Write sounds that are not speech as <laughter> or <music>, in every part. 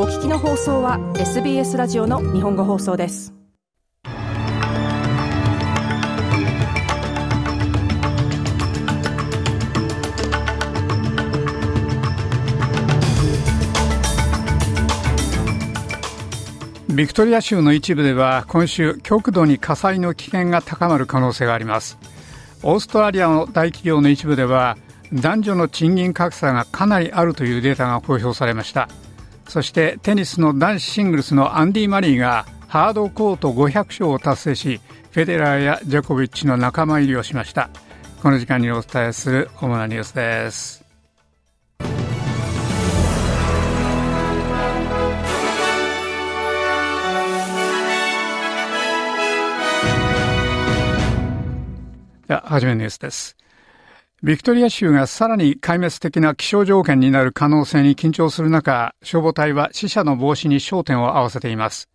お聞きの放送は SBS ラジオの日本語放送です。ビクトリア州の一部では今週極度に火災の危険が高まる可能性があります。オーストラリアの大企業の一部では男女の賃金格差がかなりあるというデータが公表されました。そしてテニスの男子シングルスのアンディ・マリーがハードコート500勝を達成しフェデラーやジョコビッチの仲間入りをしましたこの時間にお伝えする主なニュースですでは、はじめのニュースです。ビクトリア州がさらに壊滅的な気象条件になる可能性に緊張する中、消防隊は死者の防止に焦点を合わせています。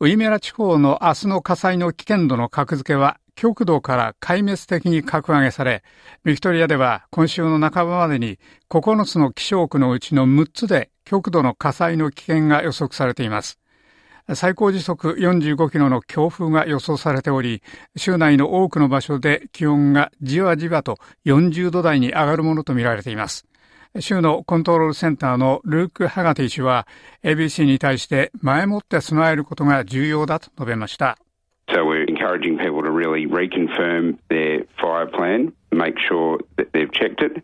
ウイメラ地方の明日の火災の危険度の格付けは極度から壊滅的に格上げされ、ビクトリアでは今週の半ばまでに9つの気象区のうちの6つで極度の火災の危険が予測されています。最高時速45キロの強風が予想されており、州内の多くの場所で気温がじわじわと40度台に上がるものとみられています。州のコントロールセンターのルーク・ハガティ氏は ABC に対して前もって備えることが重要だと述べました。So we're encouraging people to really reconfirm their fire plan, make sure that they've checked it,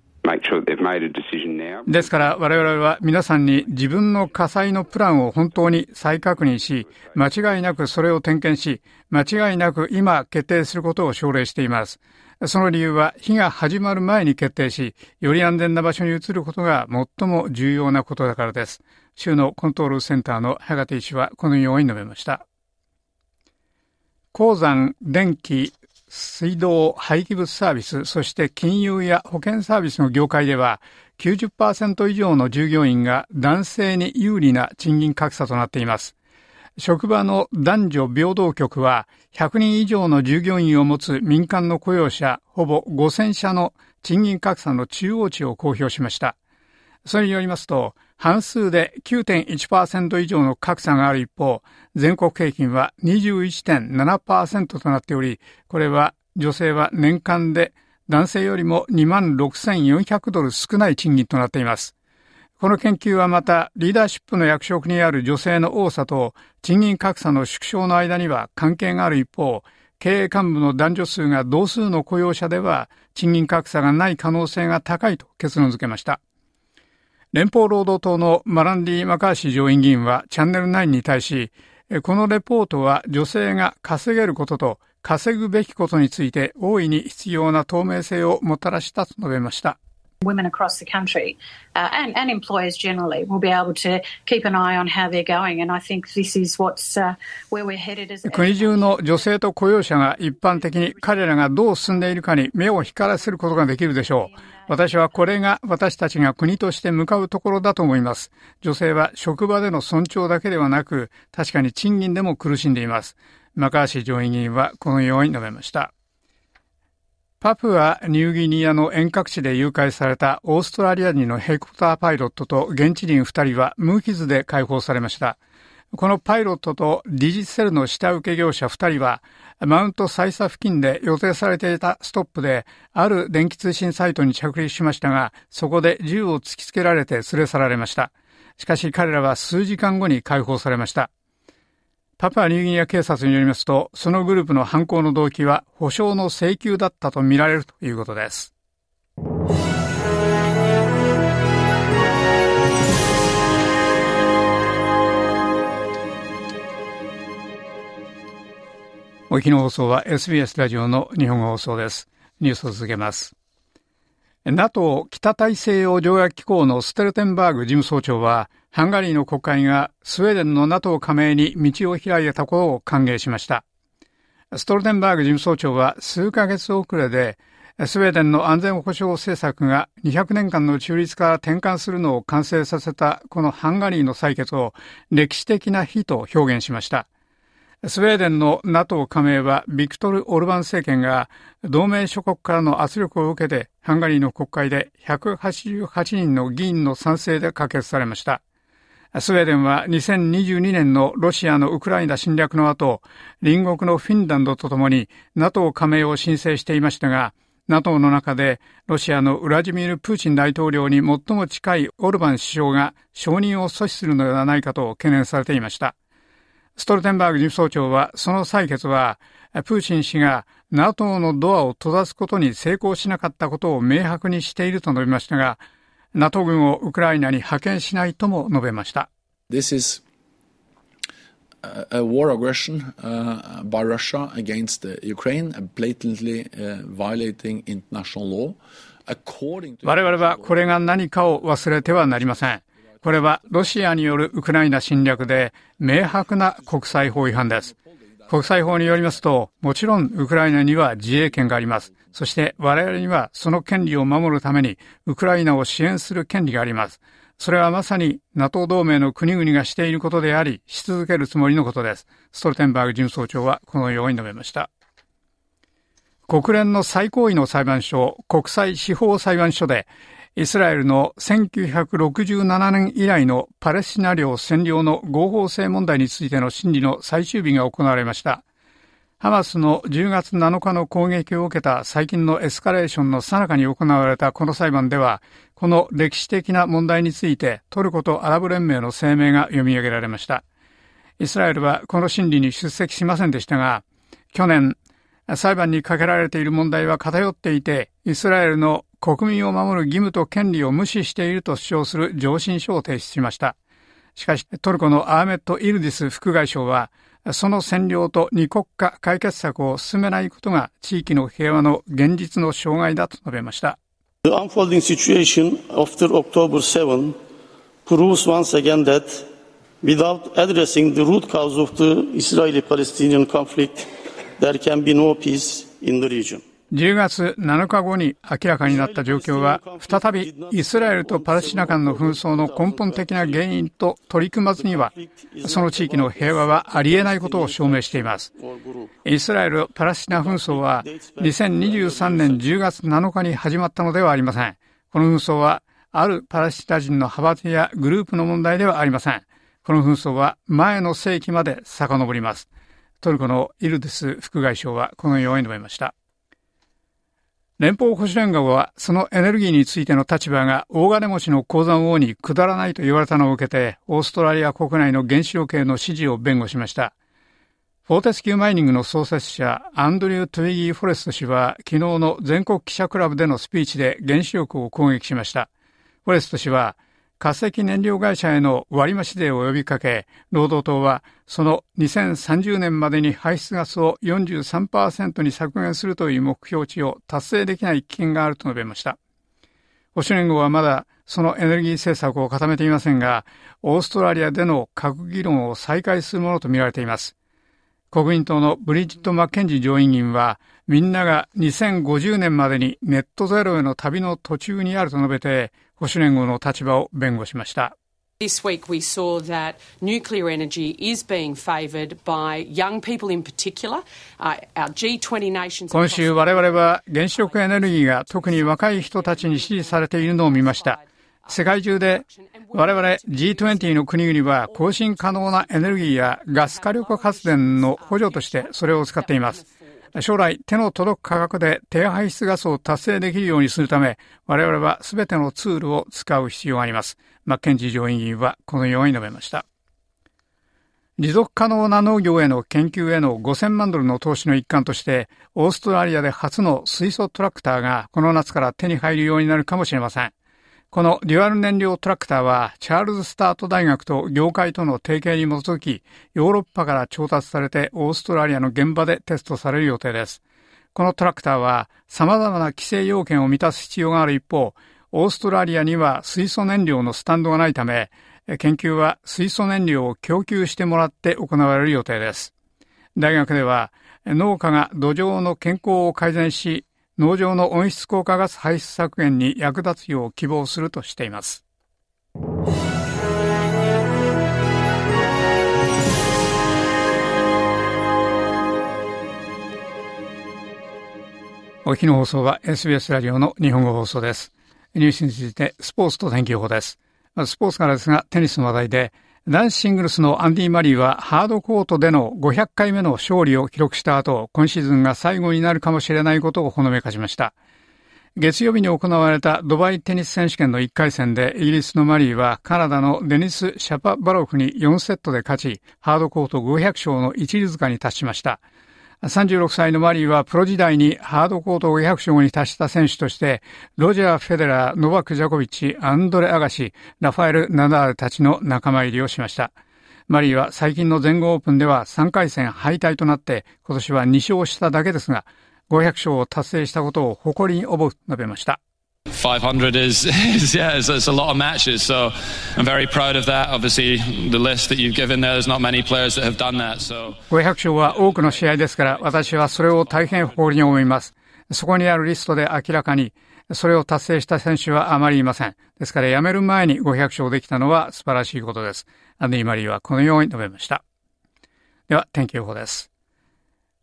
ですから我々は皆さんに自分の火災のプランを本当に再確認し、間違いなくそれを点検し、間違いなく今決定することを奨励しています。その理由は火が始まる前に決定し、より安全な場所に移ることが最も重要なことだからです。州のコントロールセンターのハガティ氏はこのように述べました。鉱山、電気、水道、廃棄物サービス、そして金融や保険サービスの業界では90%以上の従業員が男性に有利な賃金格差となっています。職場の男女平等局は100人以上の従業員を持つ民間の雇用者ほぼ5000社の賃金格差の中央値を公表しました。それによりますと、半数で9.1%以上の格差がある一方、全国平均は21.7%となっており、これは女性は年間で男性よりも26,400ドル少ない賃金となっています。この研究はまた、リーダーシップの役職にある女性の多さと、賃金格差の縮小の間には関係がある一方、経営幹部の男女数が同数の雇用者では、賃金格差がない可能性が高いと結論付けました。連邦労働党のマランディ・マカーシー上院議員はチャンネル9に対し、このレポートは女性が稼げることと稼ぐべきことについて大いに必要な透明性をもたらしたと述べました。Women across the country uh, and, and employers generally will be able to keep an eye on how they're going. And I think this is what's, uh, where we're headed as 国中の女性と雇用者が一般的に彼らがどう進んでいるかに目を光らせることができるでしょう。私はこれが私たちが国として向かうところだと思います。女性は職場での尊重だけではなく、確かに賃金でも苦しんでいます。マカーシー上院議員はこのように述べました。パプアニューギニアの遠隔地で誘拐されたオーストラリア人のヘリコプターパイロットと現地人2人は無傷で解放されました。このパイロットとディジセルの下請け業者2人はマウントサイサ付近で予定されていたストップである電気通信サイトに着陸しましたがそこで銃を突きつけられて連れ去られました。しかし彼らは数時間後に解放されました。パパニューギニア警察によりますと、そのグループの犯行の動機は保証の請求だったとみられるということです。お聞きの放送は SBS ラジオの日本語放送です。ニュースを続けます。NATO 北大西洋条約機構のステルテンバーグ事務総長は、ハンガリーの国会がスウェーデンの NATO 加盟に道を開いたことを歓迎しました。ストルテンバーグ事務総長は数ヶ月遅れで、スウェーデンの安全保障政策が200年間の中立から転換するのを完成させたこのハンガリーの採決を歴史的な日と表現しました。スウェーデンの NATO 加盟はビクトル・オルバン政権が同盟諸国からの圧力を受けてハンガリーの国会で188人の議員の賛成で可決されました。スウェーデンは2022年のロシアのウクライナ侵略の後、隣国のフィンランドとともに NATO 加盟を申請していましたが、NATO の中でロシアのウラジミール・プーチン大統領に最も近いオルバン首相が承認を阻止するのではないかと懸念されていました。ストルテンバーグ事務総長はその採決はプーチン氏が NATO のドアを閉ざすことに成功しなかったことを明白にしていると述べましたが、NATO 軍をウクライナに派遣しないとも述べました。This is a war aggression uh, by Russia against uh, Ukraine, blatantly uh, violating international law. 我々はこれが何かを忘れてはなりません。これはロシアによるウクライナ侵略で明白な国際法違反です。国際法によりますと、もちろんウクライナには自衛権があります。そして我々にはその権利を守るためにウクライナを支援する権利があります。それはまさに NATO 同盟の国々がしていることであり、し続けるつもりのことです。ストルテンバーグ事務総長はこのように述べました。国連の最高位の裁判所、国際司法裁判所で、イスラエルの1967年以来のパレスチナ領占領の合法性問題についての審理の最終日が行われました。ハマスの10月7日の攻撃を受けた最近のエスカレーションの最中に行われたこの裁判では、この歴史的な問題についてトルコとアラブ連盟の声明が読み上げられました。イスラエルはこの審理に出席しませんでしたが、去年、裁判にかけられている問題は偏っていて、イスラエルの国民を守る義務と権利を無視していると主張する上申書を提出しました。しかし、トルコのアーメット・イルディス副外相は、その占領と二国家解決策を進めないことが地域の平和の現実の障害だと述べました。The unfolding situation after October 7 proves once again that without addressing the root cause of the Israeli-Palestinian conflict, there can be no peace in the region. 10月7日後に明らかになった状況は、再びイスラエルとパレスチナ間の紛争の根本的な原因と取り組まずには、その地域の平和はありえないことを証明しています。イスラエル・パレスチナ紛争は、2023年10月7日に始まったのではありません。この紛争は、あるパレスチナ人の派閥やグループの問題ではありません。この紛争は前の世紀まで遡ります。トルコのイルデス副外相はこのように述べました。連邦保守連合はそのエネルギーについての立場が大金持ちの鉱山王にくだらないと言われたのを受けて、オーストラリア国内の原子力への支持を弁護しました。フォーテスキューマイニングの創設者、アンドリュー・トゥイギー・フォレスト氏は、昨日の全国記者クラブでのスピーチで原子力を攻撃しました。フォレスト氏は、化石燃料会社への割増税を呼びかけ、労働党はその2030年までに排出ガスを43%に削減するという目標値を達成できない危険があると述べました。保守連合はまだそのエネルギー政策を固めていませんが、オーストラリアでの核議論を再開するものとみられています。国民党のブリジット・マッケンジー上院議員は、みんなが2050年までにネットゼロへの旅の途中にあると述べて、保守連合の立場を弁護しました。This week we saw that nuclear energy is being favoured by young people in particular. Uh, our G20 nations. 今週我々は原子力エネルギーが特に若い人たちに支持されているのを見ました。世界中で我々 G20 の国々は更新可能なエネルギーやガス火力発電の補助としてそれを使っています。将来手の届く価格で低排出ガスを達成できるようにするため、我々は全てのツールを使う必要があります。マッケンジー上院議員はこのように述べました。持続可能な農業への研究への5000万ドルの投資の一環として、オーストラリアで初の水素トラクターがこの夏から手に入るようになるかもしれません。このデュアル燃料トラクターは、チャールズ・スタート大学と業界との提携に基づき、ヨーロッパから調達されてオーストラリアの現場でテストされる予定です。このトラクターは、様々な規制要件を満たす必要がある一方、オーストラリアには水素燃料のスタンドがないため、研究は水素燃料を供給してもらって行われる予定です。大学では、農家が土壌の健康を改善し、農場の温室効果ガス排出削減に役立つよう希望するとしています。お日の放送は SBS ラジオの日本語放送です。ニュースについてスポーツと天気予報です。スポーツからですが、テニスの話題で、男子シングルスのアンディ・マリーはハードコートでの500回目の勝利を記録した後、今シーズンが最後になるかもしれないことをほのめかしました。月曜日に行われたドバイテニス選手権の1回戦でイギリスのマリーはカナダのデニス・シャパバロフに4セットで勝ち、ハードコート500勝の一里塚に達しました。36歳のマリーはプロ時代にハードコート500勝に達した選手として、ロジャー・フェデラー、ノバク・ジャコビッチ、アンドレ・アガシ、ラファエル・ナダールたちの仲間入りをしました。マリーは最近の全豪オープンでは3回戦敗退となって今年は2勝しただけですが、500勝を達成したことを誇りに思う述べました。500 is, <laughs> is yeah, it's, it's, a lot of matches. So I'm very proud of that. Obviously, the list that you've given there, there's not many players that have done that. So 500勝は多くの試合ですから、私はそれを大変誇りに思います。そこにあるリストで明らかに、それを達成した選手はあまりいません。ですから、辞める前に500勝できたのは素晴らしいことです。アンディ・マリーはこのように述べました。では、天気予報です。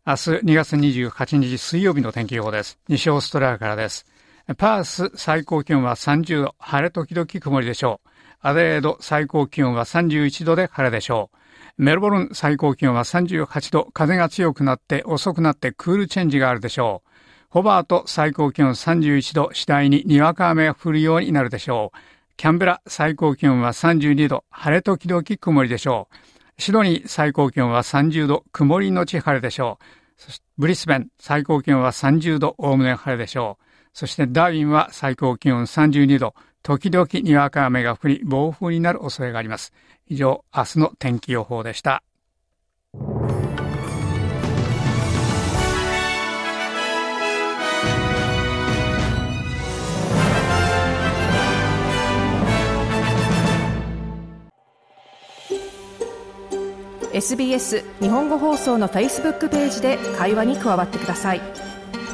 明日2月28日水曜日の天気予報です。西オーストラリアからです。パース最高気温は30度、晴れ時々曇りでしょう。アデレード最高気温は31度で晴れでしょう。メルボルン最高気温は38度、風が強くなって遅くなってクールチェンジがあるでしょう。ホバート最高気温31度、次第ににわか雨が降るようになるでしょう。キャンベラ最高気温は32度、晴れ時々曇りでしょう。シドニー最高気温は30度、曇りのち晴れでしょう。ブリスベン最高気温は30度、おおむね晴れでしょう。そしてダーウィンは最高気温32度、時々にわか雨が降り、暴風になる恐れがあります。以上、明日の天気予報でした。SBS 日本語放送の Facebook ページで会話に加わってください。「